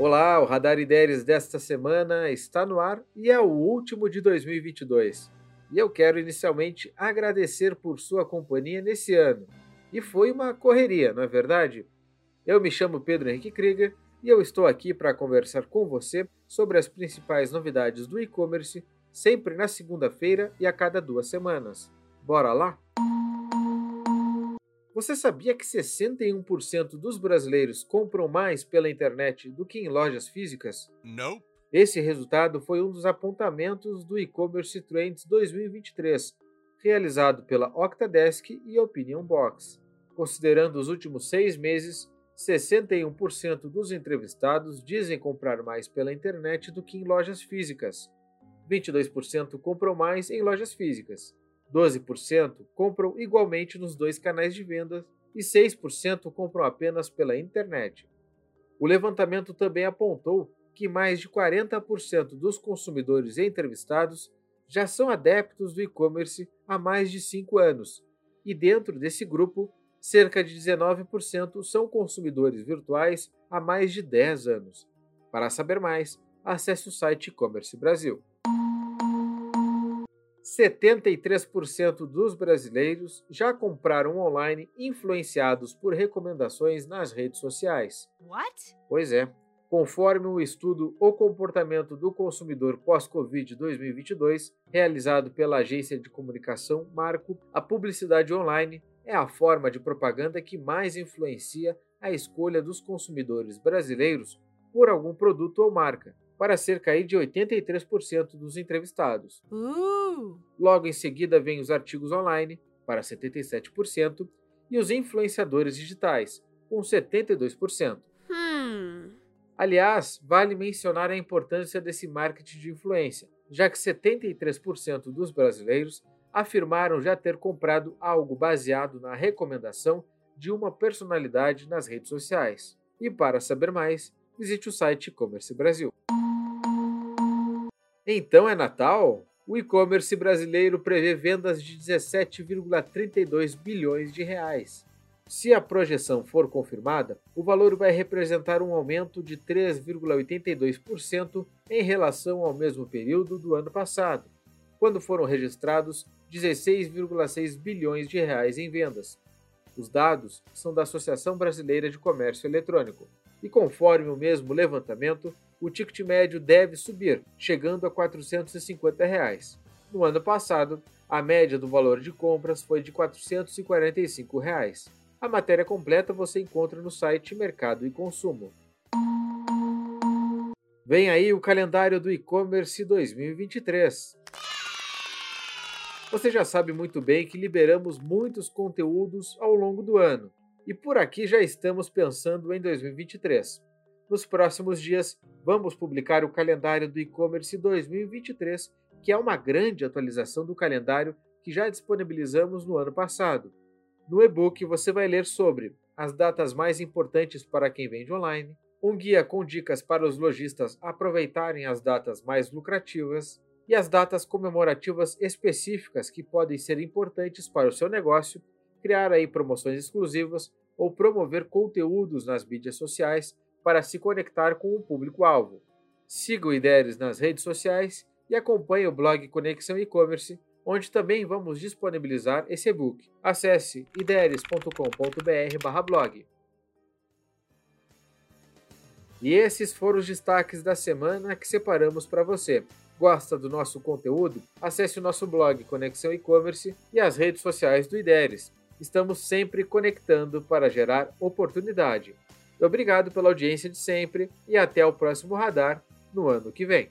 Olá, o Radar Ideias desta semana está no ar e é o último de 2022. E eu quero inicialmente agradecer por sua companhia nesse ano. E foi uma correria, não é verdade? Eu me chamo Pedro Henrique Krieger e eu estou aqui para conversar com você sobre as principais novidades do e-commerce, sempre na segunda-feira e a cada duas semanas. Bora lá? Você sabia que 61% dos brasileiros compram mais pela internet do que em lojas físicas? Nope. Esse resultado foi um dos apontamentos do e-commerce Trends 2023, realizado pela Octadesk e Opinion Box. Considerando os últimos seis meses, 61% dos entrevistados dizem comprar mais pela internet do que em lojas físicas. 22% compram mais em lojas físicas. 12% compram igualmente nos dois canais de vendas e 6% compram apenas pela internet. O levantamento também apontou que mais de 40% dos consumidores entrevistados já são adeptos do e-commerce há mais de 5 anos, e dentro desse grupo, cerca de 19% são consumidores virtuais há mais de 10 anos. Para saber mais, acesse o site E-Commerce Brasil. 73% dos brasileiros já compraram online influenciados por recomendações nas redes sociais. What? Pois é. Conforme o estudo O Comportamento do Consumidor Pós-Covid 2022, realizado pela agência de comunicação Marco, a publicidade online é a forma de propaganda que mais influencia a escolha dos consumidores brasileiros por algum produto ou marca, para cerca de 83% dos entrevistados. Uh. Logo em seguida vem os artigos online, para 77%, e os influenciadores digitais, com 72%. Hmm. Aliás, vale mencionar a importância desse marketing de influência, já que 73% dos brasileiros afirmaram já ter comprado algo baseado na recomendação de uma personalidade nas redes sociais. E para saber mais, visite o site E-Commerce Brasil. Então é Natal? O e-commerce brasileiro prevê vendas de 17,32 bilhões de reais. Se a projeção for confirmada, o valor vai representar um aumento de 3,82% em relação ao mesmo período do ano passado, quando foram registrados 16,6 bilhões de reais em vendas. Os dados são da Associação Brasileira de Comércio Eletrônico e, conforme o mesmo levantamento, o ticket médio deve subir, chegando a 450 reais. No ano passado, a média do valor de compras foi de 445 reais. A matéria completa você encontra no site Mercado e Consumo. Vem aí o calendário do e-commerce 2023. Você já sabe muito bem que liberamos muitos conteúdos ao longo do ano, e por aqui já estamos pensando em 2023. Nos próximos dias, vamos publicar o calendário do e-commerce 2023, que é uma grande atualização do calendário que já disponibilizamos no ano passado. No e-book você vai ler sobre as datas mais importantes para quem vende online, um guia com dicas para os lojistas aproveitarem as datas mais lucrativas e as datas comemorativas específicas que podem ser importantes para o seu negócio, criar aí promoções exclusivas ou promover conteúdos nas mídias sociais para se conectar com o público-alvo. Siga o IDERES nas redes sociais e acompanhe o blog Conexão E-Commerce, onde também vamos disponibilizar esse e-book. Acesse ideres.com.br/blog. E esses foram os destaques da semana que separamos para você. Gosta do nosso conteúdo? Acesse o nosso blog Conexão E-Commerce e as redes sociais do IDERES. Estamos sempre conectando para gerar oportunidade. Obrigado pela audiência de sempre e até o próximo radar no ano que vem.